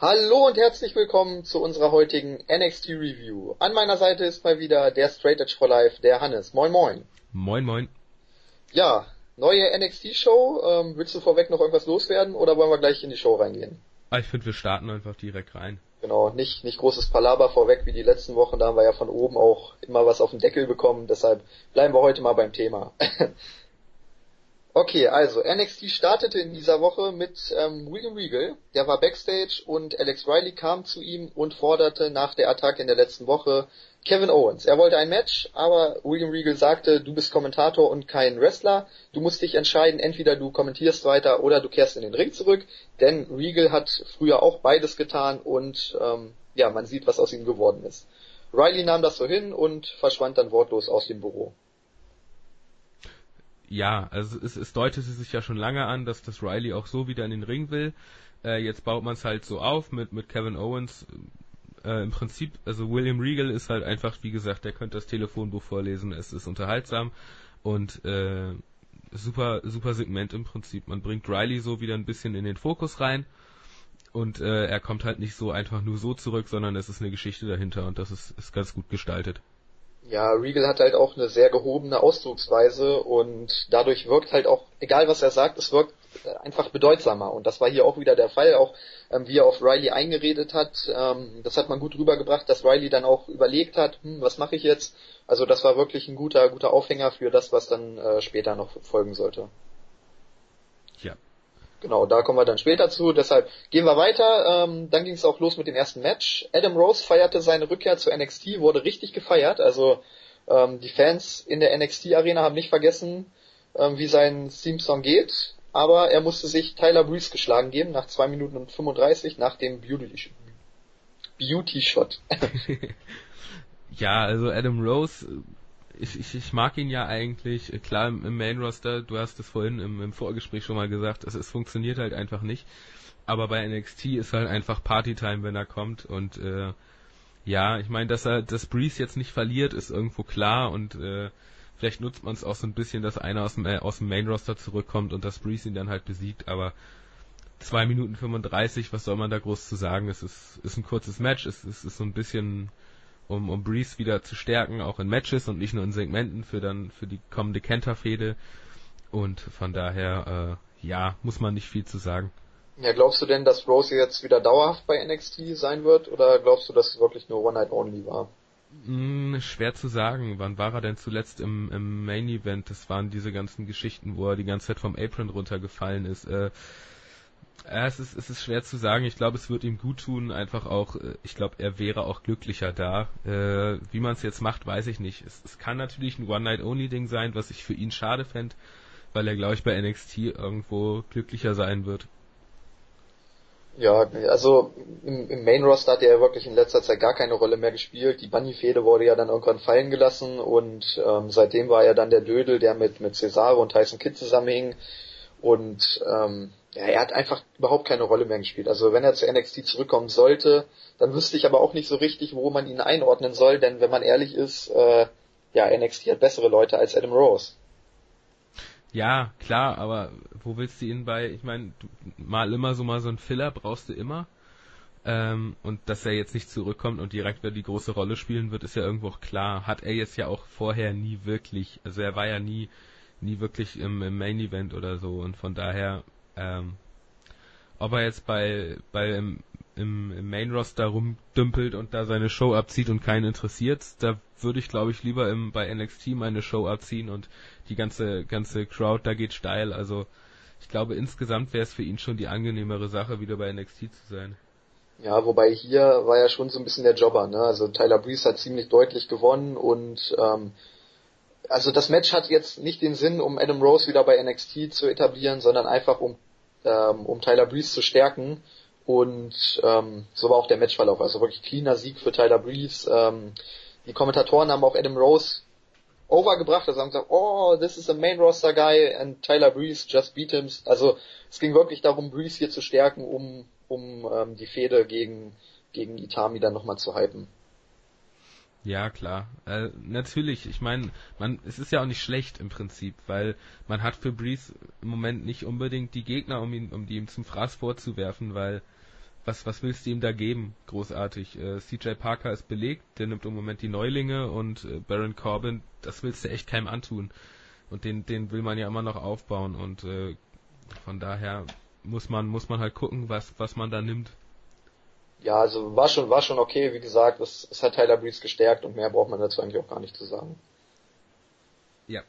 Hallo und herzlich willkommen zu unserer heutigen NXT Review. An meiner Seite ist mal wieder der Straight Edge for Life, der Hannes. Moin moin. Moin moin. Ja, neue NXT Show. Ähm, willst du vorweg noch irgendwas loswerden oder wollen wir gleich in die Show reingehen? Ah, ich finde, wir starten einfach direkt rein. Genau, nicht, nicht großes Palaber vorweg wie die letzten Wochen, da haben wir ja von oben auch immer was auf den Deckel bekommen, deshalb bleiben wir heute mal beim Thema. Okay, also NXT startete in dieser Woche mit ähm, William Regal, der war backstage und Alex Riley kam zu ihm und forderte nach der Attacke in der letzten Woche Kevin Owens. Er wollte ein Match, aber William Regal sagte, du bist Kommentator und kein Wrestler, du musst dich entscheiden, entweder du kommentierst weiter oder du kehrst in den Ring zurück, denn Regal hat früher auch beides getan und ähm, ja, man sieht, was aus ihm geworden ist. Riley nahm das so hin und verschwand dann wortlos aus dem Büro ja, also es, es deutete sich ja schon lange an, dass das Riley auch so wieder in den Ring will. Äh, jetzt baut man es halt so auf mit, mit Kevin Owens. Äh, Im Prinzip, also William Regal ist halt einfach, wie gesagt, der könnte das Telefonbuch vorlesen, es ist unterhaltsam und äh, super, super Segment im Prinzip. Man bringt Riley so wieder ein bisschen in den Fokus rein und äh, er kommt halt nicht so einfach nur so zurück, sondern es ist eine Geschichte dahinter und das ist, ist ganz gut gestaltet ja, Regal hat halt auch eine sehr gehobene Ausdrucksweise und dadurch wirkt halt auch, egal was er sagt, es wirkt einfach bedeutsamer. Und das war hier auch wieder der Fall, auch ähm, wie er auf Riley eingeredet hat. Ähm, das hat man gut rübergebracht, dass Riley dann auch überlegt hat, hm, was mache ich jetzt? Also das war wirklich ein guter, guter Aufhänger für das, was dann äh, später noch folgen sollte. Ja, Genau, da kommen wir dann später zu. Deshalb gehen wir weiter. Ähm, dann ging es auch los mit dem ersten Match. Adam Rose feierte seine Rückkehr zu NXT, wurde richtig gefeiert. Also ähm, die Fans in der NXT Arena haben nicht vergessen, ähm, wie sein Theme-Song geht. Aber er musste sich Tyler Breeze geschlagen geben nach 2 Minuten und 35 nach dem Beauty, Beauty Shot. ja, also Adam Rose ich, ich, ich mag ihn ja eigentlich, klar im, Main Roster, du hast es vorhin im, im Vorgespräch schon mal gesagt, es, es funktioniert halt einfach nicht. Aber bei NXT ist halt einfach Partytime, wenn er kommt. Und äh, ja, ich meine, dass er das Breeze jetzt nicht verliert, ist irgendwo klar. Und äh, vielleicht nutzt man es auch so ein bisschen, dass einer aus dem, äh, aus dem Main Roster zurückkommt und das Breeze ihn dann halt besiegt, aber 2 Minuten 35, was soll man da groß zu sagen? Es ist, ist ein kurzes Match, es, es ist so ein bisschen um, um Breeze wieder zu stärken, auch in Matches und nicht nur in Segmenten für dann für die kommende Kenta-Fehde. Und von daher, äh, ja, muss man nicht viel zu sagen. Ja, glaubst du denn, dass Rose jetzt wieder dauerhaft bei NXT sein wird oder glaubst du, dass es wirklich nur One Night Only war? Hm, schwer zu sagen. Wann war er denn zuletzt im, im Main Event? Das waren diese ganzen Geschichten, wo er die ganze Zeit vom Apron runtergefallen ist. Äh, ja, es ist, es ist schwer zu sagen. Ich glaube, es wird ihm gut tun. Einfach auch, äh, ich glaube, er wäre auch glücklicher da. Äh, wie man es jetzt macht, weiß ich nicht. Es, es kann natürlich ein One-Night-Only-Ding sein, was ich für ihn schade fände, weil er, glaube ich, bei NXT irgendwo glücklicher sein wird. Ja, also im, im Main Roster hat er wirklich in letzter Zeit gar keine Rolle mehr gespielt. Die Bunny-Fehde wurde ja dann irgendwann fallen gelassen und ähm, seitdem war er dann der Dödel, der mit, mit Cesaro und Tyson Kidd zusammenhing. Und ähm, ja, er hat einfach überhaupt keine Rolle mehr gespielt. Also wenn er zu NXT zurückkommen sollte, dann wüsste ich aber auch nicht so richtig, wo man ihn einordnen soll, denn wenn man ehrlich ist, äh, ja, NXT hat bessere Leute als Adam Rose. Ja, klar, aber wo willst du ihn bei, ich meine, mal immer so mal so ein Filler brauchst du immer. Ähm, und dass er jetzt nicht zurückkommt und direkt wieder die große Rolle spielen wird, ist ja irgendwo auch klar. Hat er jetzt ja auch vorher nie wirklich, also er war ja nie, nie wirklich im, im Main Event oder so und von daher ähm, ob er jetzt bei, bei im, im, im Main Roster rumdümpelt und da seine Show abzieht und keinen interessiert, da würde ich glaube ich lieber im, bei NXT meine Show abziehen und die ganze, ganze Crowd da geht steil. Also ich glaube insgesamt wäre es für ihn schon die angenehmere Sache, wieder bei NXT zu sein. Ja, wobei hier war ja schon so ein bisschen der Jobber, ne? Also Tyler Breeze hat ziemlich deutlich gewonnen und ähm, also das Match hat jetzt nicht den Sinn, um Adam Rose wieder bei NXT zu etablieren, sondern einfach um ähm, um Tyler Breeze zu stärken. Und ähm, so war auch der Matchverlauf. Also wirklich cleaner Sieg für Tyler Breeze. Ähm, die Kommentatoren haben auch Adam Rose overgebracht, also haben gesagt, oh, this is a main roster guy and Tyler Breeze just beat him. Also es ging wirklich darum, Breeze hier zu stärken, um, um ähm, die Fehde gegen, gegen Itami dann nochmal zu hypen. Ja, klar. Äh, natürlich, ich meine, man, es ist ja auch nicht schlecht im Prinzip, weil man hat für Breeze im Moment nicht unbedingt die Gegner, um ihn, um die ihm zum Fraß vorzuwerfen, weil was, was willst du ihm da geben? Großartig. Äh, CJ Parker ist belegt, der nimmt im Moment die Neulinge und äh, Baron Corbin, das willst du echt keinem antun. Und den, den will man ja immer noch aufbauen und äh, von daher muss man, muss man halt gucken, was, was man da nimmt. Ja, also war schon, war schon okay, wie gesagt, es, es hat Tyler Breeze gestärkt und mehr braucht man dazu eigentlich auch gar nicht zu sagen. Ja.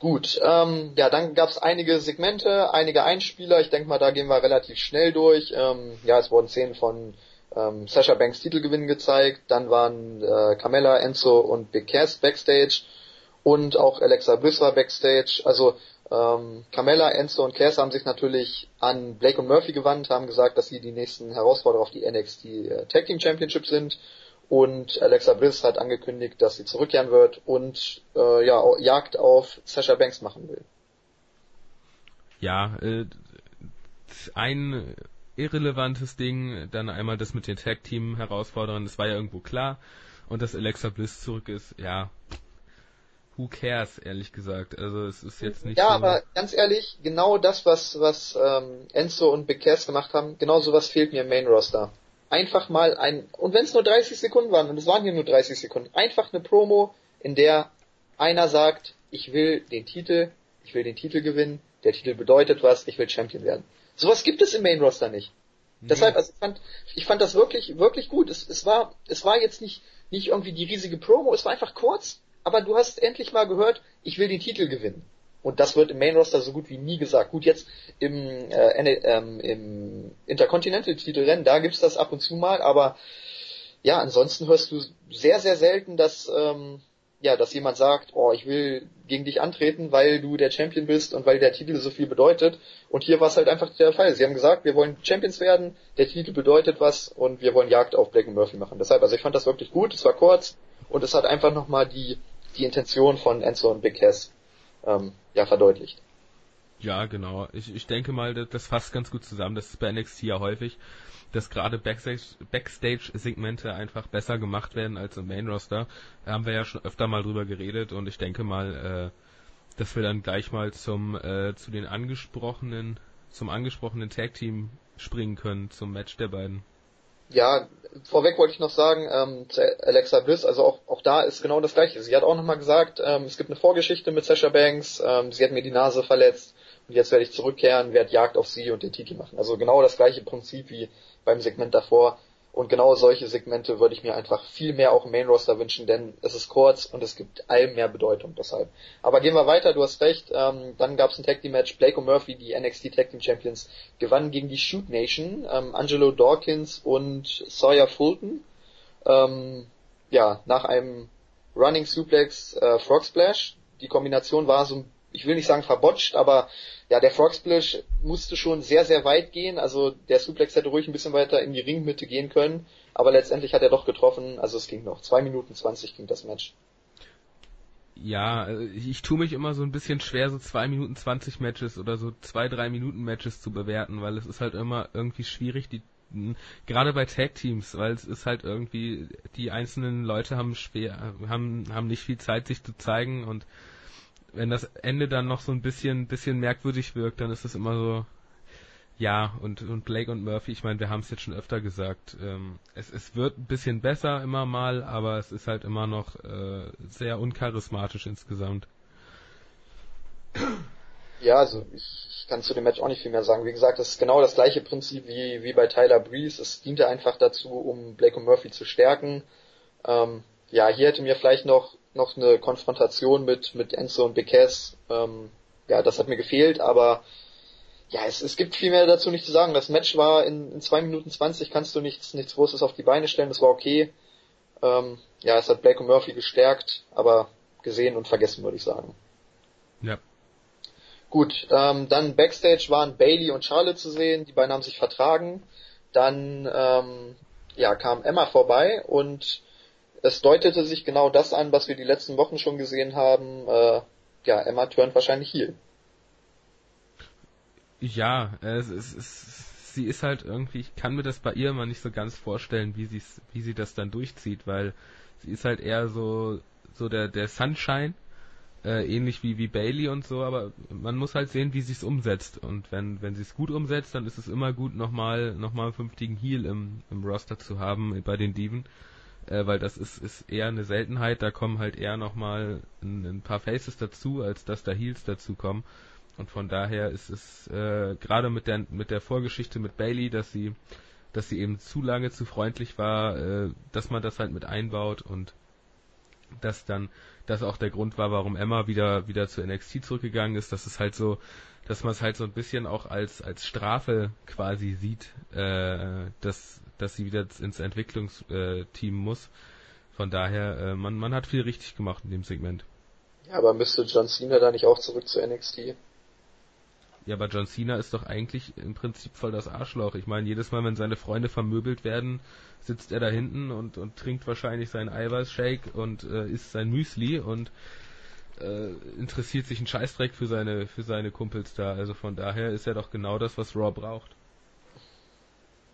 Gut, ähm, ja, dann gab es einige Segmente, einige Einspieler. Ich denke mal, da gehen wir relativ schnell durch. Ähm, ja, es wurden Szenen von ähm, Sasha Banks Titelgewinn gezeigt. Dann waren äh, Carmella, Enzo und Big Cass backstage und auch Alexa Bliss war backstage. Also ähm, Carmella, Enzo und Cass haben sich natürlich an Blake und Murphy gewandt, haben gesagt, dass sie die nächsten Herausforderer auf die NXT äh, Tag Team Championship sind und Alexa Bliss hat angekündigt, dass sie zurückkehren wird und äh, ja, Jagd auf Sasha Banks machen will. Ja, äh, ein irrelevantes Ding, dann einmal das mit den Tag Team Herausforderern, das war ja irgendwo klar und dass Alexa Bliss zurück ist, ja, who cares, ehrlich gesagt. Also es ist jetzt nicht. Ja, so aber ganz ehrlich, genau das, was was ähm, Enzo und Big Cass gemacht haben, genau sowas fehlt mir im Main Roster einfach mal ein, und wenn es nur 30 Sekunden waren, und es waren hier nur 30 Sekunden, einfach eine Promo, in der einer sagt, ich will den Titel, ich will den Titel gewinnen, der Titel bedeutet was, ich will Champion werden. Sowas gibt es im Main Roster nicht. Mhm. Deshalb, also ich fand, ich fand das wirklich, wirklich gut. Es, es war, es war jetzt nicht, nicht irgendwie die riesige Promo, es war einfach kurz, aber du hast endlich mal gehört, ich will den Titel gewinnen. Und das wird im Main Roster so gut wie nie gesagt. Gut, jetzt im, äh, ähm, im Intercontinental-Titelrennen, da gibt's das ab und zu mal, aber ja, ansonsten hörst du sehr, sehr selten, dass, ähm, ja, dass jemand sagt, oh, ich will gegen dich antreten, weil du der Champion bist und weil der Titel so viel bedeutet. Und hier war es halt einfach der Fall. Sie haben gesagt, wir wollen Champions werden, der Titel bedeutet was und wir wollen Jagd auf Black Murphy machen. Deshalb, also ich fand das wirklich gut, es war kurz und es hat einfach nochmal die, die Intention von Enzo und Big Cass ähm, ja verdeutlicht. Ja, genau. Ich, ich denke mal, das, fasst ganz gut zusammen. Das ist bei NXT ja häufig, dass gerade Backstage-Segmente einfach besser gemacht werden als im Main-Roster. Da haben wir ja schon öfter mal drüber geredet und ich denke mal, äh, dass wir dann gleich mal zum äh, zu den angesprochenen zum angesprochenen Tag Team springen können zum Match der beiden. Ja, vorweg wollte ich noch sagen, ähm, Alexa Bliss, also auch, auch da ist genau das gleiche. Sie hat auch nochmal gesagt, ähm, es gibt eine Vorgeschichte mit Sasha Banks, ähm, sie hat mir die Nase verletzt und jetzt werde ich zurückkehren, werde Jagd auf sie und den Titel machen. Also genau das gleiche Prinzip wie beim Segment davor. Und genau solche Segmente würde ich mir einfach viel mehr auch im Main Roster wünschen, denn es ist kurz und es gibt allem mehr Bedeutung deshalb. Aber gehen wir weiter, du hast recht. Ähm, dann gab es ein Tag Team Match. Blake und Murphy, die NXT Tag Team Champions, gewannen gegen die Shoot Nation. Ähm, Angelo Dawkins und Sawyer Fulton. Ähm, ja, nach einem Running Suplex äh, Frog Splash. Die Kombination war so ich will nicht sagen verbotscht, aber ja, der Frog Splash musste schon sehr, sehr weit gehen. Also der Suplex hätte ruhig ein bisschen weiter in die Ringmitte gehen können, aber letztendlich hat er doch getroffen. Also es ging noch. Zwei Minuten zwanzig ging das Match. Ja, äh, ich tue mich immer so ein bisschen schwer, so zwei Minuten zwanzig Matches oder so zwei, drei Minuten Matches zu bewerten, weil es ist halt immer irgendwie schwierig, die gerade bei Tag Teams, weil es ist halt irgendwie die einzelnen Leute haben schwer haben haben nicht viel Zeit sich zu zeigen und wenn das Ende dann noch so ein bisschen, bisschen merkwürdig wirkt, dann ist es immer so, ja, und, und Blake und Murphy, ich meine, wir haben es jetzt schon öfter gesagt, ähm, es, es wird ein bisschen besser immer mal, aber es ist halt immer noch äh, sehr uncharismatisch insgesamt. Ja, also ich, kann zu dem Match auch nicht viel mehr sagen. Wie gesagt, das ist genau das gleiche Prinzip wie, wie bei Tyler Breeze. Es diente einfach dazu, um Blake und Murphy zu stärken. Ähm, ja, hier hätte mir vielleicht noch noch eine Konfrontation mit, mit Enzo und Beques. Ähm, ja, das hat mir gefehlt, aber ja, es, es gibt viel mehr dazu nicht zu sagen. Das Match war in, in 2 Minuten 20, kannst du nichts, nichts Großes auf die Beine stellen, das war okay. Ähm, ja, es hat Blake und Murphy gestärkt, aber gesehen und vergessen, würde ich sagen. Ja. Gut, ähm, dann Backstage waren Bailey und Charlotte zu sehen, die beiden haben sich vertragen. Dann ähm, ja, kam Emma vorbei und es deutete sich genau das an, was wir die letzten Wochen schon gesehen haben. Äh, ja, Emma turnt wahrscheinlich hier. Ja, es, es, es, sie ist halt irgendwie, ich kann mir das bei ihr mal nicht so ganz vorstellen, wie sie wie sie das dann durchzieht, weil sie ist halt eher so so der der Sunshine. Äh, äh, ähnlich wie, wie Bailey und so, aber man muss halt sehen, wie sie es umsetzt. Und wenn, wenn sie es gut umsetzt, dann ist es immer gut, nochmal noch mal einen fünftigen Heal im, im Roster zu haben bei den Diven. Äh, weil das ist, ist eher eine Seltenheit, da kommen halt eher nochmal ein, ein paar Faces dazu, als dass da Heals dazu kommen. Und von daher ist es äh, gerade mit der mit der Vorgeschichte mit Bailey, dass sie dass sie eben zu lange zu freundlich war, äh, dass man das halt mit einbaut und dass dann das auch der Grund war, warum Emma wieder wieder zu NXT zurückgegangen ist. Das ist halt so, dass man es halt so ein bisschen auch als als Strafe quasi sieht, äh, dass dass sie wieder ins Entwicklungsteam muss. Von daher, äh, man man hat viel richtig gemacht in dem Segment. Ja, aber müsste John Cena da nicht auch zurück zu NXT? Ja, aber John Cena ist doch eigentlich im Prinzip voll das Arschloch. Ich meine, jedes Mal, wenn seine Freunde vermöbelt werden, sitzt er da hinten und, und trinkt wahrscheinlich seinen Eiweißshake und äh, isst sein Müsli und äh, interessiert sich einen Scheißdreck für seine für seine Kumpels da. Also von daher ist er doch genau das, was Raw braucht.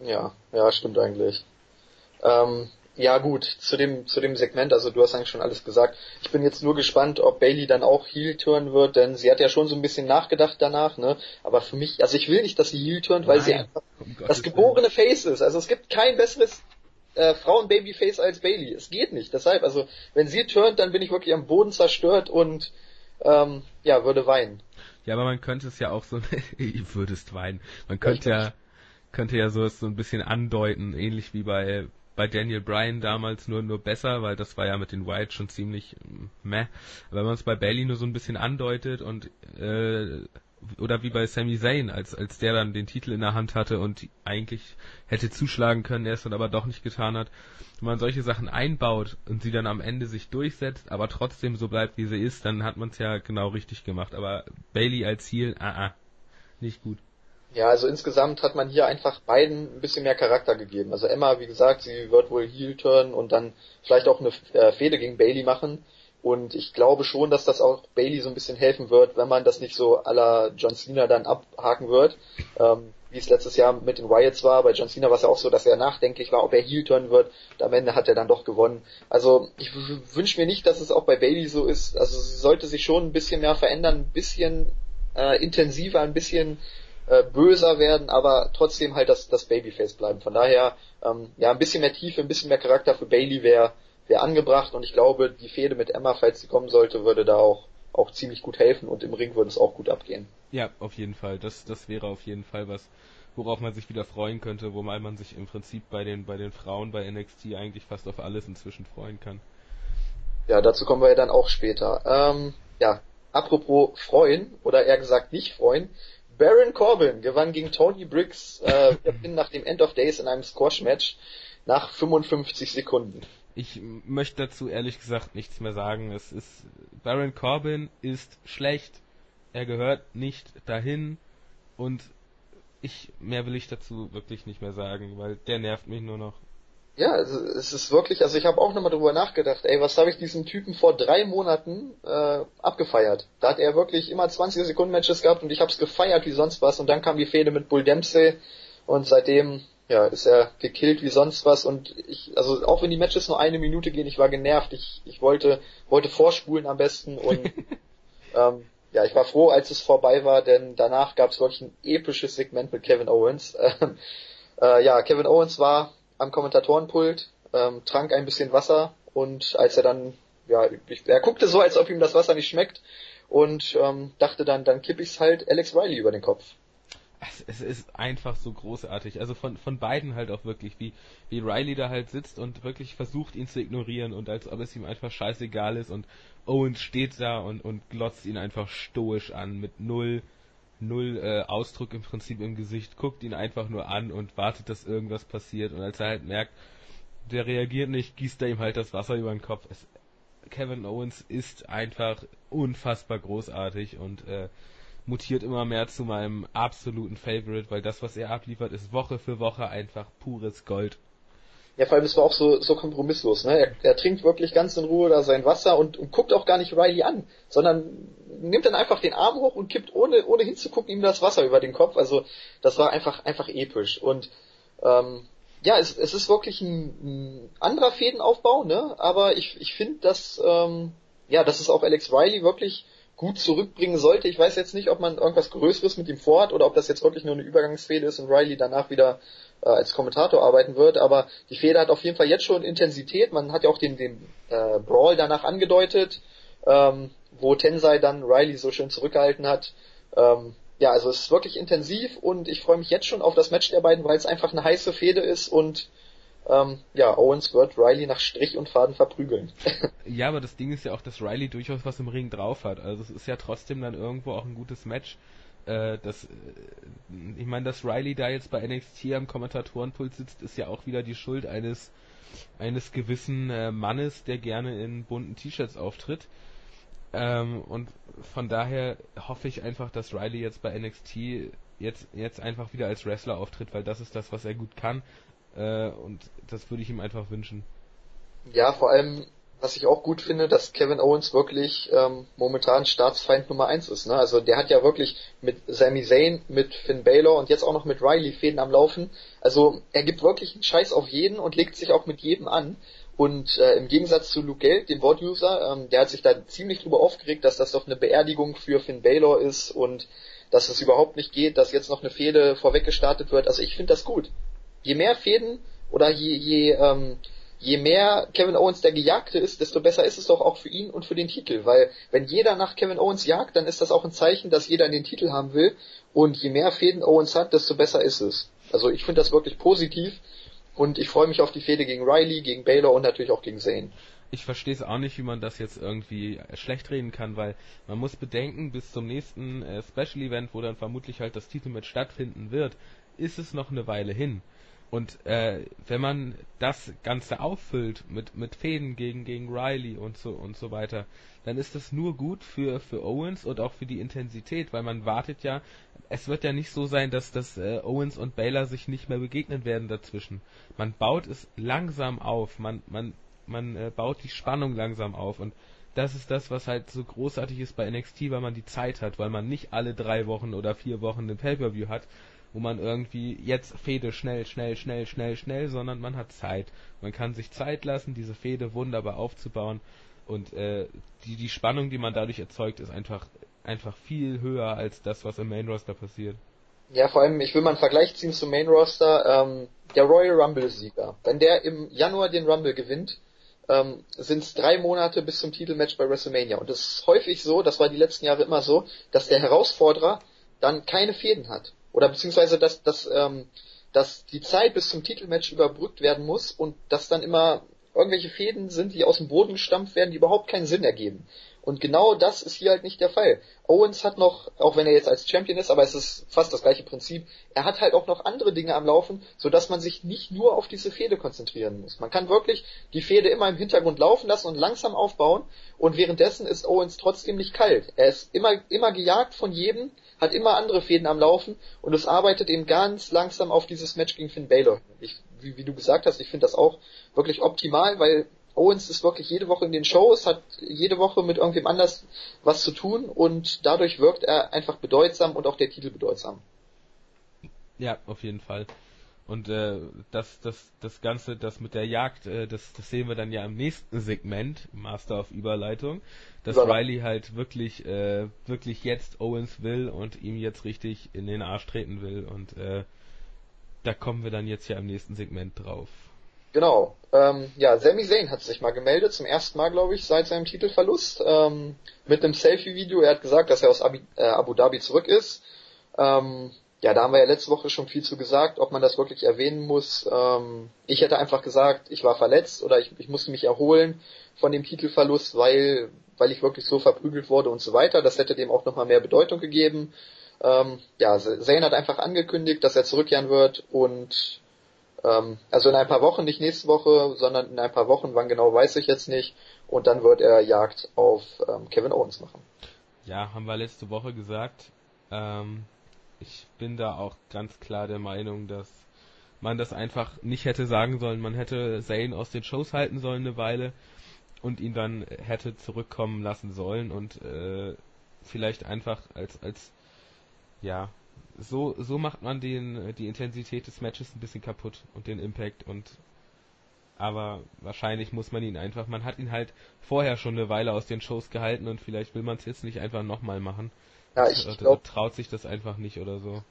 Ja, ja, stimmt eigentlich. Ähm, ja gut, zu dem, zu dem Segment, also du hast eigentlich schon alles gesagt. Ich bin jetzt nur gespannt, ob Bailey dann auch Heel turn wird, denn sie hat ja schon so ein bisschen nachgedacht danach, ne? Aber für mich, also ich will nicht, dass sie Heel turnt, weil Nein, sie einfach um das geborene Face ist. Also es gibt kein besseres äh, Frauen-Babyface als Bailey. Es geht nicht. Deshalb, also wenn sie turnt, dann bin ich wirklich am Boden zerstört und ähm, ja, würde weinen. Ja, aber man könnte es ja auch so, würdest weinen. Man könnte ja, könnte ja so, so ein bisschen andeuten, ähnlich wie bei bei Daniel Bryan damals nur nur besser, weil das war ja mit den White schon ziemlich mm, meh. Aber wenn man es bei Bailey nur so ein bisschen andeutet und äh, oder wie bei Sami Zayn, als als der dann den Titel in der Hand hatte und eigentlich hätte zuschlagen können, er es dann aber doch nicht getan hat. Wenn man solche Sachen einbaut und sie dann am Ende sich durchsetzt, aber trotzdem so bleibt, wie sie ist, dann hat man es ja genau richtig gemacht. Aber Bailey als Ziel, ah, ah, nicht gut. Ja, also insgesamt hat man hier einfach beiden ein bisschen mehr Charakter gegeben. Also Emma, wie gesagt, sie wird wohl Heel turn und dann vielleicht auch eine äh, Fehde gegen Bailey machen. Und ich glaube schon, dass das auch Bailey so ein bisschen helfen wird, wenn man das nicht so aller John Cena dann abhaken wird. Ähm, wie es letztes Jahr mit den Wyatts war. Bei John Cena war es ja auch so, dass er nachdenklich war, ob er Heel turn wird. Und am Ende hat er dann doch gewonnen. Also ich wünsche mir nicht, dass es auch bei Bailey so ist. Also sie sollte sich schon ein bisschen mehr verändern, ein bisschen äh, intensiver, ein bisschen äh, böser werden, aber trotzdem halt das, das Babyface bleiben. Von daher, ähm, ja, ein bisschen mehr Tiefe, ein bisschen mehr Charakter für Bailey wäre wär angebracht und ich glaube, die Fehde mit Emma, falls sie kommen sollte, würde da auch auch ziemlich gut helfen und im Ring würde es auch gut abgehen. Ja, auf jeden Fall. Das, das wäre auf jeden Fall was, worauf man sich wieder freuen könnte, wobei man sich im Prinzip bei den, bei den Frauen bei NXT eigentlich fast auf alles inzwischen freuen kann. Ja, dazu kommen wir ja dann auch später. Ähm, ja, apropos freuen, oder eher gesagt nicht freuen, Baron Corbin gewann gegen Tony Briggs äh, nach dem End of Days in einem Squash-Match nach 55 Sekunden. Ich möchte dazu ehrlich gesagt nichts mehr sagen. Es ist Baron Corbin ist schlecht. Er gehört nicht dahin und ich mehr will ich dazu wirklich nicht mehr sagen, weil der nervt mich nur noch. Ja, also es ist wirklich, also ich habe auch nochmal drüber nachgedacht, ey, was habe ich diesem Typen vor drei Monaten äh, abgefeiert? Da hat er wirklich immer 20 Sekunden Matches gehabt und ich habe es gefeiert wie sonst was und dann kam die Fehde mit Bull Dempsey und seitdem ja, ist er gekillt wie sonst was und ich, also auch wenn die Matches nur eine Minute gehen, ich war genervt, ich, ich wollte, wollte vorspulen am besten und ähm, ja, ich war froh, als es vorbei war, denn danach gab es wirklich ein episches Segment mit Kevin Owens. äh, ja, Kevin Owens war am Kommentatorenpult, ähm, trank ein bisschen Wasser und als er dann, ja, ich, er guckte so, als ob ihm das Wasser nicht schmeckt und ähm, dachte dann, dann kipp ich's halt Alex Riley über den Kopf. Es, ist einfach so großartig. Also von, von beiden halt auch wirklich, wie, wie Riley da halt sitzt und wirklich versucht, ihn zu ignorieren und als ob es ihm einfach scheißegal ist und Owens steht da und, und glotzt ihn einfach stoisch an mit null null äh, Ausdruck im Prinzip im Gesicht, guckt ihn einfach nur an und wartet, dass irgendwas passiert. Und als er halt merkt, der reagiert nicht, gießt er ihm halt das Wasser über den Kopf. Es, Kevin Owens ist einfach unfassbar großartig und äh, mutiert immer mehr zu meinem absoluten Favorite, weil das, was er abliefert, ist Woche für Woche einfach pures Gold. Ja, vor allem, es war auch so, so kompromisslos, ne? Er, er trinkt wirklich ganz in Ruhe da sein Wasser und, und guckt auch gar nicht Riley an, sondern nimmt dann einfach den Arm hoch und kippt ohne, ohne hinzugucken ihm das Wasser über den Kopf. Also, das war einfach, einfach episch. Und, ähm, ja, es, es ist wirklich ein, ein anderer Fädenaufbau, ne? Aber ich, ich finde, dass, ähm, ja, dass es auch Alex Riley wirklich gut zurückbringen sollte. Ich weiß jetzt nicht, ob man irgendwas Größeres mit ihm vorhat oder ob das jetzt wirklich nur eine Übergangsfehde ist und Riley danach wieder äh, als Kommentator arbeiten wird. Aber die Fehde hat auf jeden Fall jetzt schon Intensität. Man hat ja auch den, den äh, Brawl danach angedeutet, ähm, wo Tensei dann Riley so schön zurückgehalten hat. Ähm, ja, also es ist wirklich intensiv und ich freue mich jetzt schon auf das Match der beiden, weil es einfach eine heiße Fehde ist und ähm, ja, Owens wird Riley nach Strich und Faden verprügeln. ja, aber das Ding ist ja auch, dass Riley durchaus was im Ring drauf hat. Also es ist ja trotzdem dann irgendwo auch ein gutes Match. Äh, das, äh, ich meine, dass Riley da jetzt bei NXT am Kommentatorenpult sitzt, ist ja auch wieder die Schuld eines eines gewissen äh, Mannes, der gerne in bunten T-Shirts auftritt. Ähm, und von daher hoffe ich einfach, dass Riley jetzt bei NXT jetzt, jetzt einfach wieder als Wrestler auftritt, weil das ist das, was er gut kann. Äh, und das würde ich ihm einfach wünschen. Ja, vor allem, was ich auch gut finde, dass Kevin Owens wirklich ähm, momentan Staatsfeind Nummer eins ist. Ne? Also der hat ja wirklich mit Sami Zayn, mit Finn Balor und jetzt auch noch mit Riley Fäden am Laufen. Also er gibt wirklich einen Scheiß auf jeden und legt sich auch mit jedem an. Und äh, im Gegensatz zu Luke Geld, dem Wortuser, ähm, der hat sich da ziemlich drüber aufgeregt, dass das doch eine Beerdigung für Finn Balor ist und dass es überhaupt nicht geht, dass jetzt noch eine Fehde vorweg gestartet wird. Also ich finde das gut je mehr Fäden oder je, je, ähm, je mehr Kevin Owens der Gejagte ist, desto besser ist es doch auch für ihn und für den Titel. Weil wenn jeder nach Kevin Owens jagt, dann ist das auch ein Zeichen, dass jeder den Titel haben will. Und je mehr Fäden Owens hat, desto besser ist es. Also ich finde das wirklich positiv. Und ich freue mich auf die Fäde gegen Riley, gegen Baylor und natürlich auch gegen Zane. Ich verstehe es auch nicht, wie man das jetzt irgendwie schlecht reden kann, weil man muss bedenken, bis zum nächsten äh, Special Event, wo dann vermutlich halt das Titelmatch stattfinden wird, ist es noch eine Weile hin. Und äh, wenn man das Ganze auffüllt mit, mit Fäden gegen, gegen Riley und so und so weiter, dann ist das nur gut für, für Owens und auch für die Intensität, weil man wartet ja, es wird ja nicht so sein, dass, dass äh, Owens und Baylor sich nicht mehr begegnen werden dazwischen. Man baut es langsam auf, man, man, man äh, baut die Spannung langsam auf und das ist das, was halt so großartig ist bei NXT, weil man die Zeit hat, weil man nicht alle drei Wochen oder vier Wochen ein Pay-Per-View hat, wo man irgendwie jetzt Fehde schnell, schnell, schnell, schnell, schnell, sondern man hat Zeit. Man kann sich Zeit lassen, diese Fehde wunderbar aufzubauen und äh, die, die Spannung, die man dadurch erzeugt, ist einfach, einfach viel höher als das, was im Main Roster passiert. Ja, vor allem, ich will mal einen Vergleich ziehen zum Main Roster. Ähm, der Royal Rumble-Sieger, wenn der im Januar den Rumble gewinnt, ähm, sind es drei Monate bis zum Titelmatch bei WrestleMania. Und es ist häufig so, das war die letzten Jahre immer so, dass der Herausforderer dann keine Fäden hat oder beziehungsweise dass, dass, ähm, dass die Zeit bis zum Titelmatch überbrückt werden muss und dass dann immer irgendwelche Fäden sind, die aus dem Boden gestampft werden, die überhaupt keinen Sinn ergeben. Und genau das ist hier halt nicht der Fall. Owens hat noch, auch wenn er jetzt als Champion ist, aber es ist fast das gleiche Prinzip, er hat halt auch noch andere Dinge am Laufen, sodass man sich nicht nur auf diese Fehde konzentrieren muss. Man kann wirklich die Fehde immer im Hintergrund laufen lassen und langsam aufbauen und währenddessen ist Owens trotzdem nicht kalt. Er ist immer, immer gejagt von jedem, hat immer andere Fäden am Laufen und es arbeitet eben ganz langsam auf dieses Match gegen Finn Balor. Ich, wie, wie du gesagt hast, ich finde das auch wirklich optimal, weil Owens ist wirklich jede Woche in den Shows, hat jede Woche mit irgendwem anders was zu tun und dadurch wirkt er einfach bedeutsam und auch der Titel bedeutsam. Ja, auf jeden Fall. Und äh, das, das, das Ganze, das mit der Jagd, äh, das, das sehen wir dann ja im nächsten Segment, Master of Überleitung, dass Über Riley halt wirklich, äh, wirklich jetzt Owens will und ihm jetzt richtig in den Arsch treten will und äh, da kommen wir dann jetzt ja im nächsten Segment drauf. Genau. Ähm, ja, Sami Zayn hat sich mal gemeldet, zum ersten Mal, glaube ich, seit seinem Titelverlust, ähm, mit einem Selfie-Video. Er hat gesagt, dass er aus Abi, äh, Abu Dhabi zurück ist. Ähm, ja, da haben wir ja letzte Woche schon viel zu gesagt, ob man das wirklich erwähnen muss. Ähm, ich hätte einfach gesagt, ich war verletzt oder ich, ich musste mich erholen von dem Titelverlust, weil, weil ich wirklich so verprügelt wurde und so weiter. Das hätte dem auch nochmal mehr Bedeutung gegeben. Ähm, ja, Zayn hat einfach angekündigt, dass er zurückkehren wird und ähm, also in ein paar Wochen, nicht nächste Woche, sondern in ein paar Wochen, wann genau weiß ich jetzt nicht. Und dann wird er Jagd auf ähm, Kevin Owens machen. Ja, haben wir letzte Woche gesagt. Ähm, ich bin da auch ganz klar der Meinung, dass man das einfach nicht hätte sagen sollen. Man hätte Zane aus den Shows halten sollen eine Weile und ihn dann hätte zurückkommen lassen sollen und äh, vielleicht einfach als als ja so, so macht man den, die Intensität des Matches ein bisschen kaputt und den Impact und aber wahrscheinlich muss man ihn einfach, man hat ihn halt vorher schon eine Weile aus den Shows gehalten und vielleicht will man es jetzt nicht einfach nochmal machen. Ja, ich glaub, traut sich das einfach nicht oder so.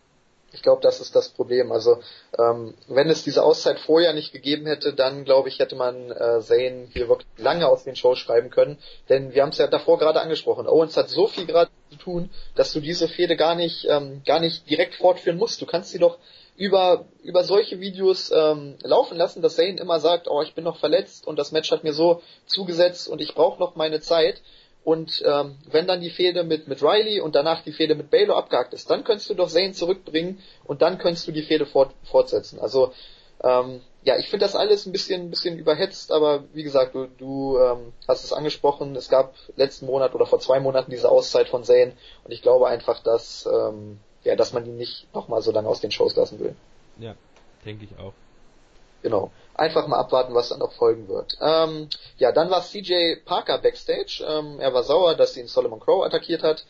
Ich glaube, das ist das Problem. Also ähm, wenn es diese Auszeit vorher nicht gegeben hätte, dann glaube ich, hätte man äh, Zane hier wirklich lange aus den Shows schreiben können. Denn wir haben es ja davor gerade angesprochen. Owens hat so viel gerade zu tun, dass du diese Fehde gar nicht, ähm, gar nicht direkt fortführen musst. Du kannst sie doch über über solche Videos ähm, laufen lassen, dass Zane immer sagt, oh, ich bin noch verletzt und das Match hat mir so zugesetzt und ich brauche noch meine Zeit. Und ähm, wenn dann die Fehde mit, mit Riley und danach die Fehde mit Baylor abgehakt ist, dann könntest du doch Zane zurückbringen und dann könntest du die Fehde fort, fortsetzen. Also ähm, ja, ich finde das alles ein bisschen, ein bisschen überhetzt, aber wie gesagt, du, du ähm, hast es angesprochen, es gab letzten Monat oder vor zwei Monaten diese Auszeit von Zane und ich glaube einfach, dass ähm, ja, dass man ihn nicht nochmal so lange aus den Shows lassen will. Ja, denke ich auch. Genau. Einfach mal abwarten, was dann noch folgen wird. Ähm, ja, dann war CJ Parker backstage. Ähm, er war sauer, dass ihn Solomon Crow attackiert hat.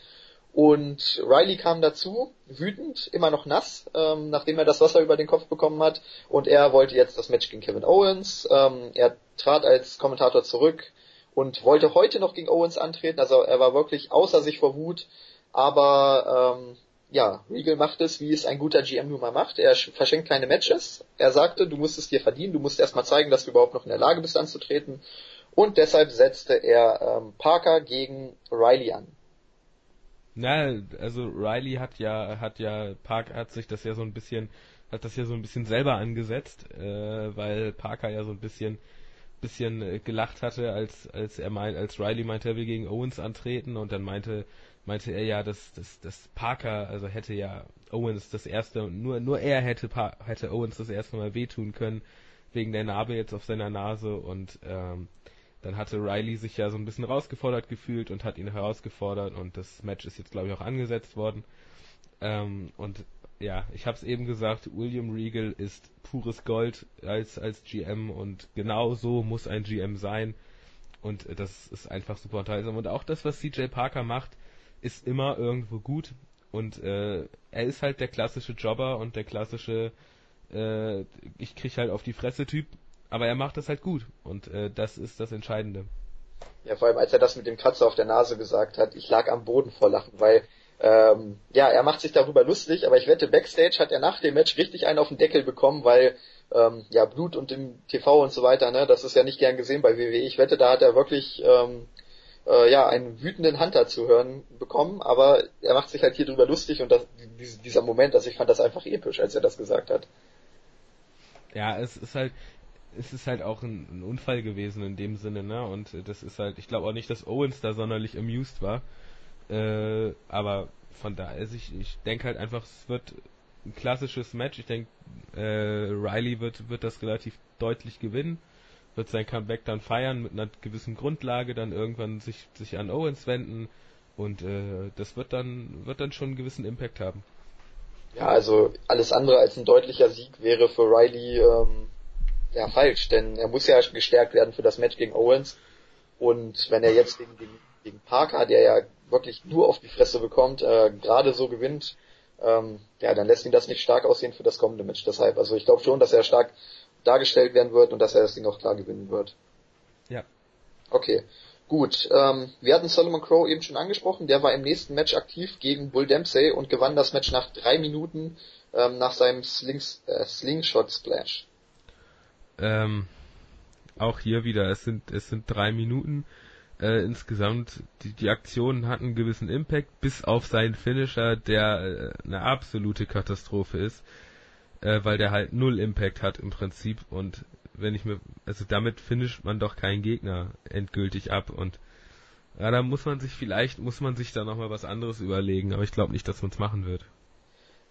Und Riley kam dazu, wütend, immer noch nass, ähm, nachdem er das Wasser über den Kopf bekommen hat. Und er wollte jetzt das Match gegen Kevin Owens. Ähm, er trat als Kommentator zurück und wollte heute noch gegen Owens antreten. Also er war wirklich außer sich vor Wut. Aber ähm, ja, Regal macht es, wie es ein guter GM nun mal macht. Er verschenkt keine Matches. Er sagte, du musst es dir verdienen, du musst erstmal zeigen, dass du überhaupt noch in der Lage bist anzutreten. Und deshalb setzte er ähm, Parker gegen Riley an. Na, also Riley hat ja, hat ja, Parker hat sich das ja so ein bisschen, hat das ja so ein bisschen selber angesetzt, äh, weil Parker ja so ein bisschen, bisschen äh, gelacht hatte, als, als er meint, als Riley meinte, er will gegen Owens antreten und dann meinte meinte er ja, dass, dass, dass Parker, also hätte ja Owens das erste, nur, nur er hätte, hätte Owens das erste Mal wehtun können, wegen der Narbe jetzt auf seiner Nase und ähm, dann hatte Riley sich ja so ein bisschen rausgefordert gefühlt und hat ihn herausgefordert und das Match ist jetzt glaube ich auch angesetzt worden. Ähm, und ja, ich habe es eben gesagt, William Regal ist pures Gold als als GM und genau so muss ein GM sein. Und das ist einfach super unterhaltsam. Und auch das, was CJ Parker macht, ist immer irgendwo gut. Und äh, er ist halt der klassische Jobber und der klassische äh, ich krieg halt auf die Fresse Typ, aber er macht das halt gut und äh, das ist das Entscheidende. Ja, vor allem als er das mit dem Kratzer auf der Nase gesagt hat, ich lag am Boden vor Lachen, weil ähm, ja, er macht sich darüber lustig, aber ich wette, Backstage hat er nach dem Match richtig einen auf den Deckel bekommen, weil ähm, ja, Blut und im TV und so weiter, ne, das ist ja nicht gern gesehen bei WWE. Ich wette, da hat er wirklich ähm, äh, ja, einen wütenden Hunter zu hören bekommen, aber er macht sich halt hier drüber lustig und das, dieser Moment, also ich fand das einfach episch, als er das gesagt hat. Ja, es ist halt, es ist halt auch ein, ein Unfall gewesen in dem Sinne, ne? Und das ist halt, ich glaube auch nicht, dass Owens da sonderlich amused war. Äh, aber von daher, also ich, ich denke halt einfach, es wird ein klassisches Match. Ich denke, äh, Riley wird, wird das relativ deutlich gewinnen wird sein Comeback dann feiern mit einer gewissen Grundlage, dann irgendwann sich, sich an Owens wenden und äh, das wird dann, wird dann schon einen gewissen Impact haben. Ja, also alles andere als ein deutlicher Sieg wäre für Riley ähm, ja falsch, denn er muss ja gestärkt werden für das Match gegen Owens und wenn er jetzt gegen, gegen, gegen Parker, der ja wirklich nur auf die Fresse bekommt, äh, gerade so gewinnt, ähm, ja, dann lässt ihn das nicht stark aussehen für das kommende Match. Deshalb, also ich glaube schon, dass er stark dargestellt werden wird und dass er das Ding auch klar gewinnen wird. Ja. Okay. Gut, ähm, wir hatten Solomon Crow eben schon angesprochen, der war im nächsten Match aktiv gegen Bull Dempsey und gewann das Match nach drei Minuten ähm, nach seinem Slings, äh, Slingshot Splash. Ähm, auch hier wieder, es sind es sind drei Minuten. Äh, insgesamt, die, die Aktionen hatten einen gewissen Impact, bis auf seinen Finisher, der äh, eine absolute Katastrophe ist äh, weil der halt null Impact hat im Prinzip und wenn ich mir, also damit finisht man doch keinen Gegner endgültig ab und ja, da muss man sich vielleicht, muss man sich da nochmal was anderes überlegen, aber ich glaube nicht, dass man es machen wird.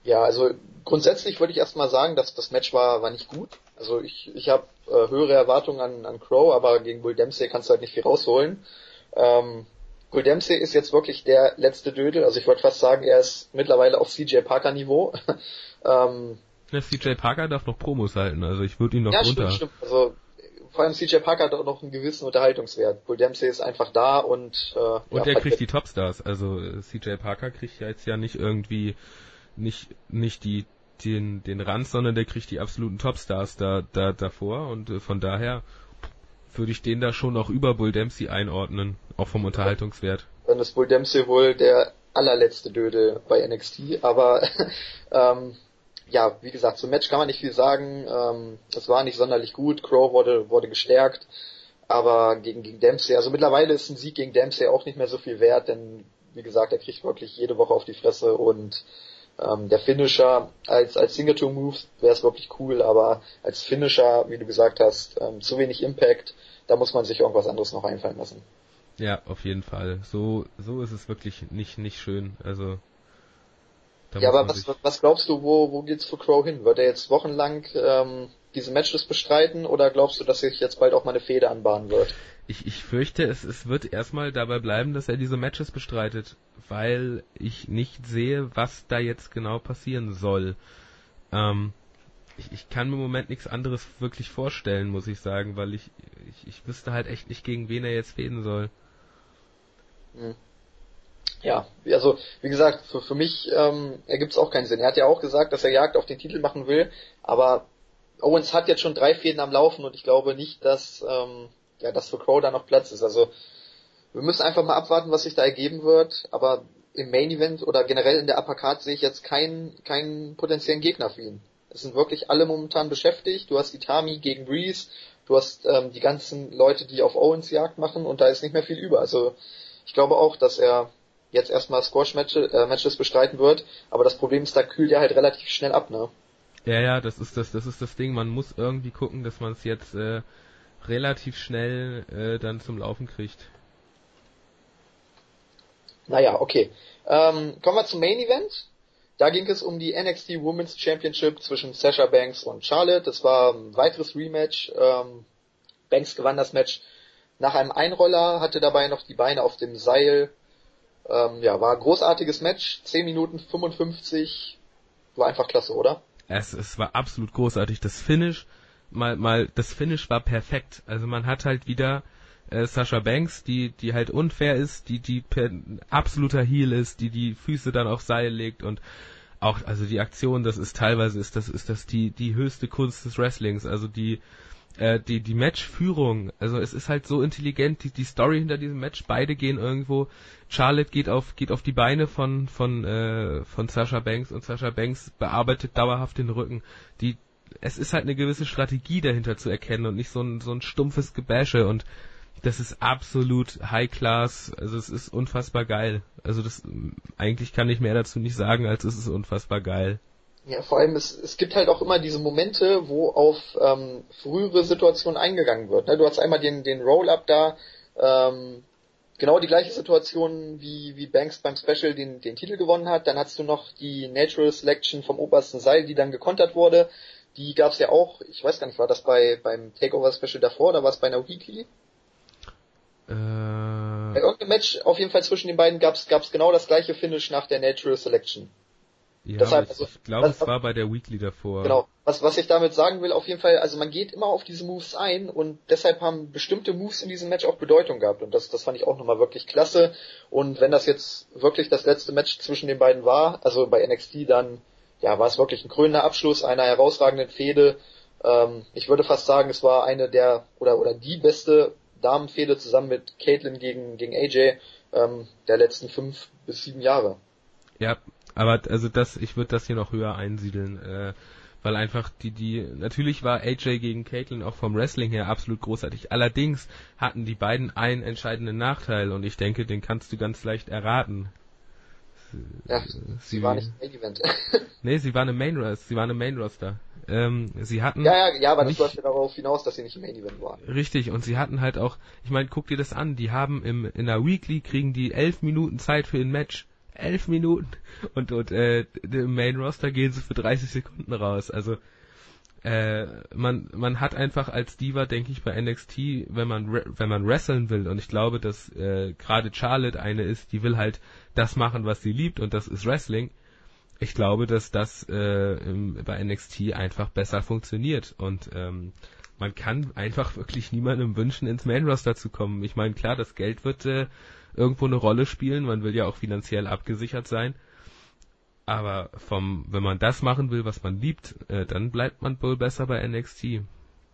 Ja, also grundsätzlich würde ich erstmal sagen, dass das Match war, war nicht gut. Also ich, ich habe äh, höhere Erwartungen an, an Crow, aber gegen Bull Dempsey kannst du halt nicht viel rausholen. Ähm, Bull Dempsey ist jetzt wirklich der letzte Dödel, also ich würde fast sagen, er ist mittlerweile auf CJ Parker Niveau. ähm, CJ Parker darf noch Promos halten, also ich würde ihn noch ja, runter. Stimmt, stimmt. Also vor allem CJ Parker hat auch noch einen gewissen Unterhaltungswert. Bull Dempsey ist einfach da und äh, und ja, er kriegt die Topstars. Also CJ Parker kriegt ja jetzt ja nicht irgendwie nicht nicht die den, den Rand, sondern der kriegt die absoluten Topstars da, da davor und äh, von daher würde ich den da schon auch über Bull Dempsey einordnen, auch vom Unterhaltungswert. Dann ist Bull Dempsey wohl der allerletzte Döde bei NXT, aber ähm, ja, wie gesagt, zum Match kann man nicht viel sagen. Ähm, es war nicht sonderlich gut. Crow wurde, wurde gestärkt, aber gegen, gegen Dempsey, also mittlerweile ist ein Sieg gegen Dempsey auch nicht mehr so viel wert, denn wie gesagt, er kriegt wirklich jede Woche auf die Fresse und ähm, der Finisher als, als Signature Move wäre es wirklich cool, aber als Finisher, wie du gesagt hast, ähm, zu wenig Impact, da muss man sich irgendwas anderes noch einfallen lassen. Ja, auf jeden Fall. So, so ist es wirklich nicht, nicht schön. Also. Ja, aber was, was glaubst du, wo, wo geht's für Crow hin? Wird er jetzt wochenlang ähm, diese Matches bestreiten oder glaubst du, dass sich jetzt bald auch mal eine Fehde anbahnen wird? Ich, ich fürchte, es, es wird erstmal dabei bleiben, dass er diese Matches bestreitet, weil ich nicht sehe, was da jetzt genau passieren soll. Ähm, ich, ich kann mir im Moment nichts anderes wirklich vorstellen, muss ich sagen, weil ich, ich, ich wüsste halt echt nicht, gegen wen er jetzt fäden soll. Hm. Ja, also wie gesagt, für, für mich ähm, ergibt es auch keinen Sinn. Er hat ja auch gesagt, dass er Jagd auf den Titel machen will, aber Owens hat jetzt schon drei Fäden am Laufen und ich glaube nicht, dass ähm, ja, dass für Crow da noch Platz ist. Also wir müssen einfach mal abwarten, was sich da ergeben wird, aber im Main Event oder generell in der Upper Card sehe ich jetzt keinen keinen potenziellen Gegner für ihn. Es sind wirklich alle momentan beschäftigt. Du hast Itami gegen Breeze, du hast ähm, die ganzen Leute, die auf Owens Jagd machen und da ist nicht mehr viel über. Also ich glaube auch, dass er jetzt erstmal Squash-Matches äh, Matches bestreiten wird, aber das Problem ist, da kühlt er halt relativ schnell ab, ne? Ja, ja, das ist das, das ist das Ding. Man muss irgendwie gucken, dass man es jetzt äh, relativ schnell äh, dann zum Laufen kriegt. Naja, okay. Ähm, kommen wir zum Main Event. Da ging es um die NXT Women's Championship zwischen Sasha Banks und Charlotte. Das war ein weiteres Rematch. Ähm, Banks gewann das Match nach einem Einroller, hatte dabei noch die Beine auf dem Seil. Ähm, ja, war ein großartiges Match. 10 Minuten 55. War einfach klasse, oder? Es, es war absolut großartig. Das Finish, mal, mal, das Finish war perfekt. Also man hat halt wieder äh, Sasha Banks, die, die halt unfair ist, die, die per, absoluter Heel ist, die die Füße dann auf Seil legt und auch, also die Aktion, das ist teilweise, ist das, ist das die, die höchste Kunst des Wrestlings, also die, äh, die, die Matchführung, also es ist halt so intelligent, die, die Story hinter diesem Match, beide gehen irgendwo, Charlotte geht auf, geht auf die Beine von, von, äh, von Sasha Banks und Sasha Banks bearbeitet dauerhaft den Rücken. Die, es ist halt eine gewisse Strategie dahinter zu erkennen und nicht so ein, so ein stumpfes Gebäsche und das ist absolut High Class, also es ist unfassbar geil. Also das eigentlich kann ich mehr dazu nicht sagen, als es ist unfassbar geil. Ja, vor allem es, es gibt halt auch immer diese Momente, wo auf ähm, frühere Situationen eingegangen wird. Ne? Du hast einmal den, den Roll-Up da, ähm, genau die gleiche Situation wie, wie Banks beim Special den, den Titel gewonnen hat. Dann hast du noch die Natural Selection vom obersten Seil, die dann gekontert wurde. Die gab's ja auch, ich weiß gar nicht, war das bei beim Takeover Special davor oder war es bei einer Weekly? Äh, Bei irgendeinem Match, auf jeden Fall zwischen den beiden, gab es genau das gleiche Finish nach der Natural Selection. Ja, Deshalb, also, ich glaube, es war bei der Weekly davor. Genau. Was, was ich damit sagen will, auf jeden Fall, also man geht immer auf diese Moves ein und deshalb haben bestimmte Moves in diesem Match auch Bedeutung gehabt und das, das fand ich auch nochmal wirklich klasse. Und wenn das jetzt wirklich das letzte Match zwischen den beiden war, also bei NXT, dann ja, war es wirklich ein krönender Abschluss einer herausragenden Fehde. Ähm, ich würde fast sagen, es war eine der oder oder die beste Damenfehde zusammen mit Caitlin gegen, gegen AJ ähm, der letzten fünf bis sieben Jahre. Ja, aber also das, ich würde das hier noch höher einsiedeln, äh, weil einfach die, die, natürlich war AJ gegen Caitlin auch vom Wrestling her absolut großartig. Allerdings hatten die beiden einen entscheidenden Nachteil und ich denke, den kannst du ganz leicht erraten. Ja, sie, sie war nicht im Main Event. nee, sie war eine Main Roster, sie war eine Main Roster. Ähm, sie hatten. Ja, ja, ja, aber das läuft ja darauf hinaus, dass sie nicht im Main Event waren. Richtig, und sie hatten halt auch, ich meine, guck dir das an, die haben im, in der Weekly kriegen die elf Minuten Zeit für ein Match. Elf Minuten. Und, und äh, im Main Roster gehen sie für 30 Sekunden raus. Also äh, man man hat einfach als Diva, denke ich, bei NXT, wenn man wenn man wresteln will, und ich glaube, dass äh, gerade Charlotte eine ist, die will halt das machen, was sie liebt, und das ist Wrestling ich glaube, dass das äh, im, bei NXT einfach besser funktioniert und ähm, man kann einfach wirklich niemandem wünschen, ins Main Roster zu kommen. Ich meine, klar, das Geld wird äh, irgendwo eine Rolle spielen, man will ja auch finanziell abgesichert sein. Aber vom, wenn man das machen will, was man liebt, äh, dann bleibt man wohl besser bei NXT.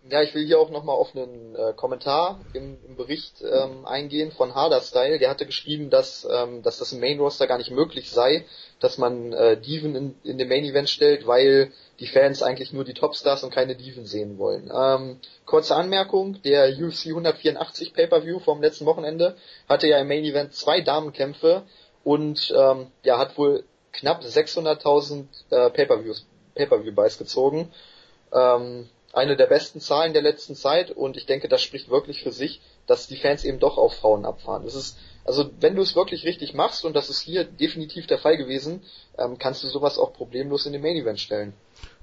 Ja, ich will hier auch nochmal auf einen äh, Kommentar im, im Bericht ähm, eingehen von Harder Style. Der hatte geschrieben, dass, ähm, dass das im Main Roster gar nicht möglich sei, dass man äh, Diven in, in den Main Event stellt, weil die Fans eigentlich nur die Topstars und keine Diven sehen wollen. Ähm, kurze Anmerkung, der UFC 184 Pay-Per-View vom letzten Wochenende hatte ja im Main Event zwei Damenkämpfe und ähm, ja, hat wohl knapp 600.000 äh, Pay-Per-Views Pay-Per-View-Buys gezogen. Ähm, eine der besten Zahlen der letzten Zeit und ich denke, das spricht wirklich für sich, dass die Fans eben doch auf Frauen abfahren. Das ist, also wenn du es wirklich richtig machst und das ist hier definitiv der Fall gewesen, ähm, kannst du sowas auch problemlos in den Main Event stellen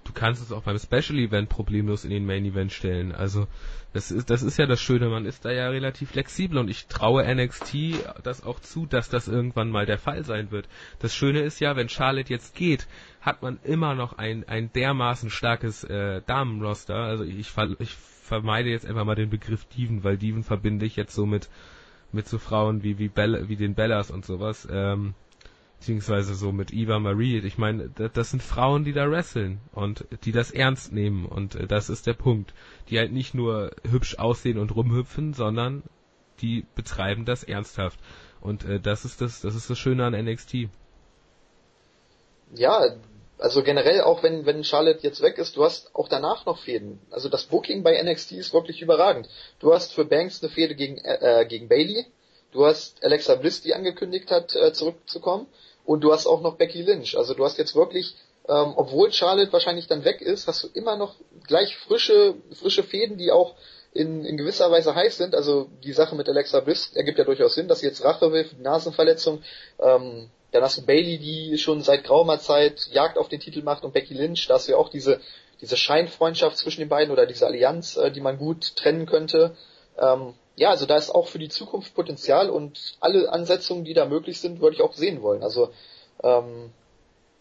du kannst es auch beim Special Event problemlos in den Main Event stellen. Also das ist das ist ja das Schöne, man ist da ja relativ flexibel und ich traue NXT das auch zu, dass das irgendwann mal der Fall sein wird. Das Schöne ist ja, wenn Charlotte jetzt geht, hat man immer noch ein ein dermaßen starkes äh, Damenroster. Also ich ich vermeide jetzt einfach mal den Begriff Diven, weil Diven verbinde ich jetzt so mit mit so Frauen wie wie Bella, wie den Bellas und sowas. Ähm, beziehungsweise so mit Eva Marie. Ich meine, das sind Frauen, die da wresteln und die das ernst nehmen und äh, das ist der Punkt. Die halt nicht nur hübsch aussehen und rumhüpfen, sondern die betreiben das ernsthaft. Und äh, das ist das, das ist das Schöne an NXT. Ja, also generell auch wenn, wenn Charlotte jetzt weg ist, du hast auch danach noch Fäden. Also das Booking bei NXT ist wirklich überragend. Du hast für Banks eine Fehde gegen, äh, gegen Bailey. Du hast Alexa Bliss, die angekündigt hat, äh, zurückzukommen. Und du hast auch noch Becky Lynch. Also du hast jetzt wirklich, ähm, obwohl Charlotte wahrscheinlich dann weg ist, hast du immer noch gleich frische, frische Fäden, die auch in, in gewisser Weise heiß sind. Also die Sache mit Alexa Bliss ergibt ja durchaus Sinn, dass sie jetzt Rache will für die Nasenverletzung. Ähm, dann hast du Bailey, die schon seit graumer Zeit Jagd auf den Titel macht und Becky Lynch, da hast du ja auch diese, diese Scheinfreundschaft zwischen den beiden oder diese Allianz, äh, die man gut trennen könnte. Ähm, ja, also da ist auch für die Zukunft Potenzial und alle Ansetzungen, die da möglich sind, würde ich auch sehen wollen. Also ähm,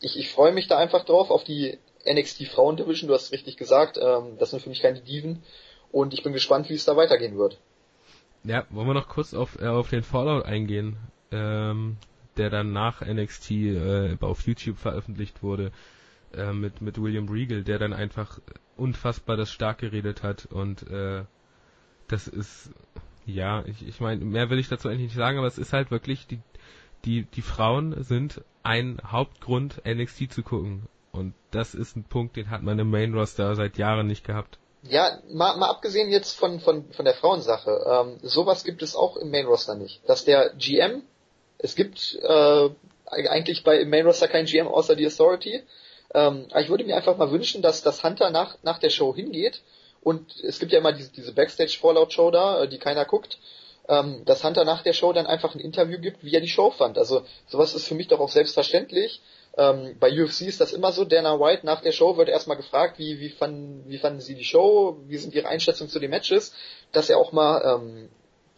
ich, ich freue mich da einfach drauf auf die NXT Frauen Division, du hast richtig gesagt, ähm, das sind für mich keine Diven und ich bin gespannt, wie es da weitergehen wird. Ja, wollen wir noch kurz auf, äh, auf den Fallout eingehen, ähm, der dann nach NXT äh, auf YouTube veröffentlicht wurde äh, mit, mit William Regal, der dann einfach unfassbar das stark geredet hat und äh, das ist, ja, ich, ich meine, mehr will ich dazu eigentlich nicht sagen, aber es ist halt wirklich, die, die, die Frauen sind ein Hauptgrund, NXT zu gucken. Und das ist ein Punkt, den hat man im Main Roster seit Jahren nicht gehabt. Ja, mal, mal abgesehen jetzt von, von, von der Frauensache, ähm, sowas gibt es auch im Main Roster nicht. Dass der GM, es gibt äh, eigentlich bei im Main Roster kein GM außer die Authority, ähm, aber ich würde mir einfach mal wünschen, dass das Hunter nach, nach der Show hingeht und es gibt ja immer diese, diese Backstage-Fallout-Show da, äh, die keiner guckt, ähm, dass Hunter nach der Show dann einfach ein Interview gibt, wie er die Show fand. Also sowas ist für mich doch auch selbstverständlich. Ähm, bei UFC ist das immer so, Dana White nach der Show wird erstmal gefragt, wie, wie, fanden, wie fanden sie die Show, wie sind ihre Einschätzungen zu den Matches, dass er auch mal ähm,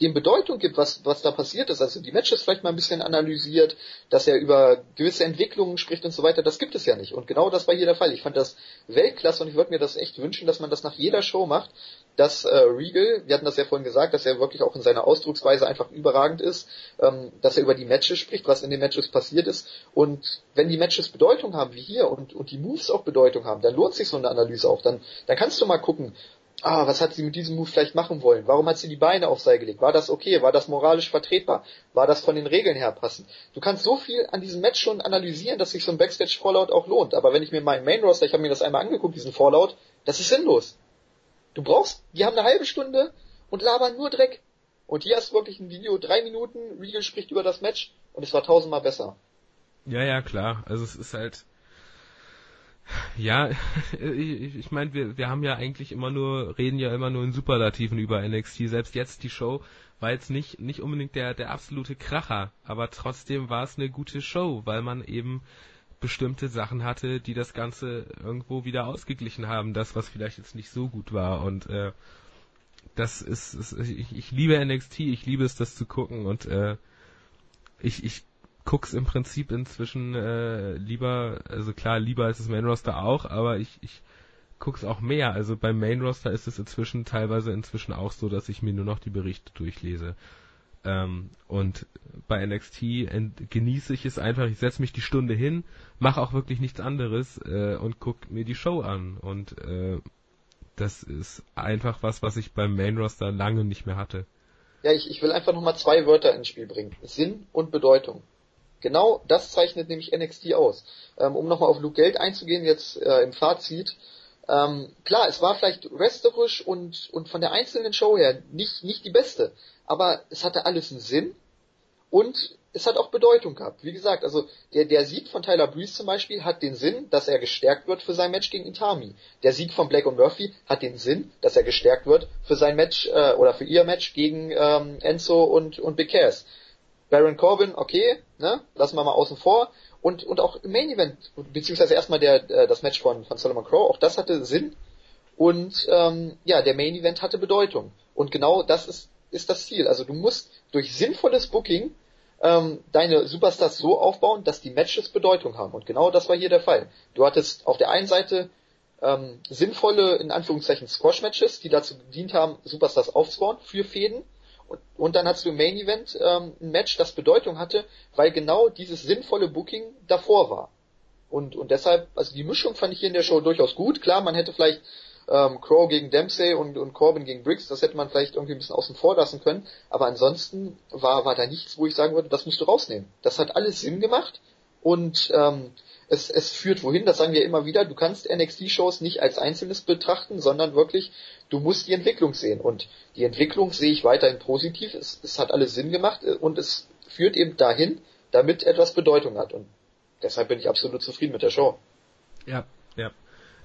dem Bedeutung gibt, was, was da passiert ist, also die Matches vielleicht mal ein bisschen analysiert, dass er über gewisse Entwicklungen spricht und so weiter, das gibt es ja nicht. Und genau das war hier der Fall. Ich fand das Weltklasse und ich würde mir das echt wünschen, dass man das nach jeder Show macht, dass äh, Regal, wir hatten das ja vorhin gesagt, dass er wirklich auch in seiner Ausdrucksweise einfach überragend ist, ähm, dass er über die Matches spricht, was in den Matches passiert ist. Und wenn die Matches Bedeutung haben, wie hier, und, und die Moves auch Bedeutung haben, dann lohnt sich so eine Analyse auch. Dann, dann kannst du mal gucken, ah, was hat sie mit diesem Move vielleicht machen wollen? Warum hat sie die Beine auf Seil gelegt? War das okay? War das moralisch vertretbar? War das von den Regeln her passend? Du kannst so viel an diesem Match schon analysieren, dass sich so ein Backstage-Fallout auch lohnt. Aber wenn ich mir meinen Main-Roster, ich habe mir das einmal angeguckt, diesen Fallout, das ist sinnlos. Du brauchst, die haben eine halbe Stunde und labern nur Dreck. Und hier hast du wirklich ein Video, drei Minuten, Regal spricht über das Match und es war tausendmal besser. Ja, ja, klar. Also es ist halt, ja, ich, ich meine, wir, wir haben ja eigentlich immer nur, reden ja immer nur in Superlativen über NXT. Selbst jetzt die Show war jetzt nicht, nicht unbedingt der, der absolute Kracher, aber trotzdem war es eine gute Show, weil man eben bestimmte Sachen hatte, die das Ganze irgendwo wieder ausgeglichen haben, das, was vielleicht jetzt nicht so gut war. Und äh, das ist, ist ich, ich liebe NXT, ich liebe es, das zu gucken und äh, ich, ich guck's im Prinzip inzwischen äh, lieber, also klar, lieber als das Main Roster auch, aber ich, ich guck's auch mehr. Also beim Main Roster ist es inzwischen teilweise inzwischen auch so, dass ich mir nur noch die Berichte durchlese. Ähm, und bei NXT genieße ich es einfach, ich setze mich die Stunde hin, mache auch wirklich nichts anderes äh, und guck mir die Show an. Und äh, das ist einfach was, was ich beim Main Roster lange nicht mehr hatte. Ja, ich, ich will einfach nochmal zwei Wörter ins Spiel bringen. Sinn und Bedeutung. Genau das zeichnet nämlich NXT aus. Ähm, um nochmal auf Luke Geld einzugehen, jetzt äh, im Fazit. Ähm, klar, es war vielleicht wrestlerisch und, und von der einzelnen Show her nicht, nicht die beste, aber es hatte alles einen Sinn und es hat auch Bedeutung gehabt. Wie gesagt, also der, der Sieg von Tyler Breeze zum Beispiel hat den Sinn, dass er gestärkt wird für sein Match gegen Itami. Der Sieg von Black und Murphy hat den Sinn, dass er gestärkt wird für sein Match äh, oder für ihr Match gegen ähm, Enzo und, und Big Cass. Baron Corbin, okay, ne, lassen wir mal außen vor. Und, und auch im Main Event, beziehungsweise erstmal der, äh, das Match von, von Solomon Crow, auch das hatte Sinn. Und ähm, ja, der Main Event hatte Bedeutung. Und genau das ist, ist das Ziel. Also du musst durch sinnvolles Booking ähm, deine Superstars so aufbauen, dass die Matches Bedeutung haben. Und genau das war hier der Fall. Du hattest auf der einen Seite ähm, sinnvolle, in Anführungszeichen, Squash-Matches, die dazu gedient haben, Superstars aufzubauen für Fäden. Und, und dann hast du Main Event ähm, ein Match, das Bedeutung hatte, weil genau dieses sinnvolle Booking davor war. Und, und deshalb, also die Mischung fand ich hier in der Show durchaus gut. Klar, man hätte vielleicht ähm, Crow gegen Dempsey und, und Corbin gegen Briggs, das hätte man vielleicht irgendwie ein bisschen außen vor lassen können. Aber ansonsten war, war da nichts, wo ich sagen würde, das musst du rausnehmen. Das hat alles Sinn gemacht und ähm, es, es führt wohin, das sagen wir immer wieder, du kannst NXT-Shows nicht als Einzelnes betrachten, sondern wirklich, du musst die Entwicklung sehen. Und die Entwicklung sehe ich weiterhin positiv. Es, es hat alles Sinn gemacht äh, und es führt eben dahin, damit etwas Bedeutung hat. Und deshalb bin ich absolut zufrieden mit der Show. Ja, ja.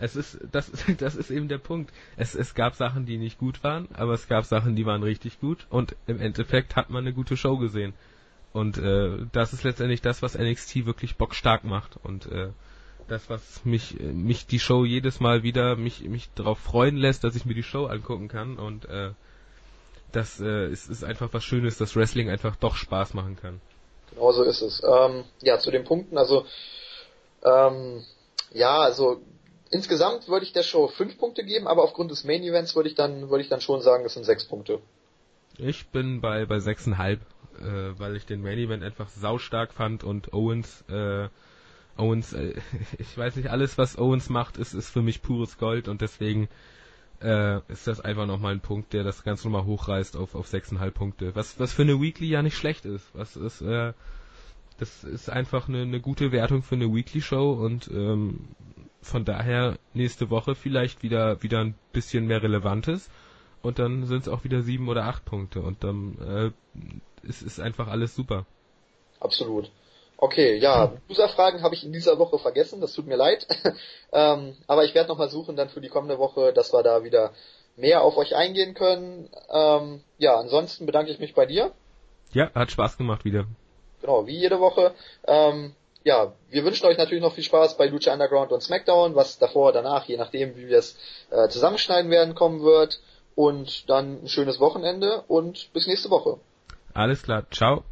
Es ist, das, das ist eben der Punkt. Es, es gab Sachen, die nicht gut waren, aber es gab Sachen, die waren richtig gut und im Endeffekt hat man eine gute Show gesehen. Und äh, das ist letztendlich das, was NXT wirklich bockstark macht und äh, das, was mich, mich die Show jedes Mal wieder mich, mich darauf freuen lässt, dass ich mir die Show angucken kann und äh, das äh, ist, ist einfach was Schönes, dass Wrestling einfach doch Spaß machen kann. Genau so ist es. Ähm, ja, zu den Punkten, also ähm, ja, also insgesamt würde ich der Show fünf Punkte geben, aber aufgrund des Main Events würde ich dann würde ich dann schon sagen, es sind sechs Punkte. Ich bin bei bei sechseinhalb, äh, weil ich den Main Event einfach saustark fand und Owens äh, Owens, äh, ich weiß nicht, alles was Owens macht, ist ist für mich pures Gold und deswegen äh, ist das einfach nochmal ein Punkt, der das Ganze nochmal hochreißt auf auf sechseinhalb Punkte. Was was für eine Weekly ja nicht schlecht ist. Was ist äh, das ist einfach eine, eine gute Wertung für eine Weekly Show und ähm, von daher nächste Woche vielleicht wieder wieder ein bisschen mehr Relevantes und dann sind es auch wieder sieben oder acht Punkte und dann äh, ist, ist einfach alles super. Absolut. Okay, ja, User-Fragen habe ich in dieser Woche vergessen, das tut mir leid. ähm, aber ich werde nochmal suchen dann für die kommende Woche, dass wir da wieder mehr auf euch eingehen können. Ähm, ja, ansonsten bedanke ich mich bei dir. Ja, hat Spaß gemacht wieder. Genau, wie jede Woche. Ähm, ja, wir wünschen euch natürlich noch viel Spaß bei Lucha Underground und SmackDown, was davor, danach, je nachdem, wie wir es äh, zusammenschneiden werden, kommen wird. Und dann ein schönes Wochenende und bis nächste Woche. Alles klar, ciao.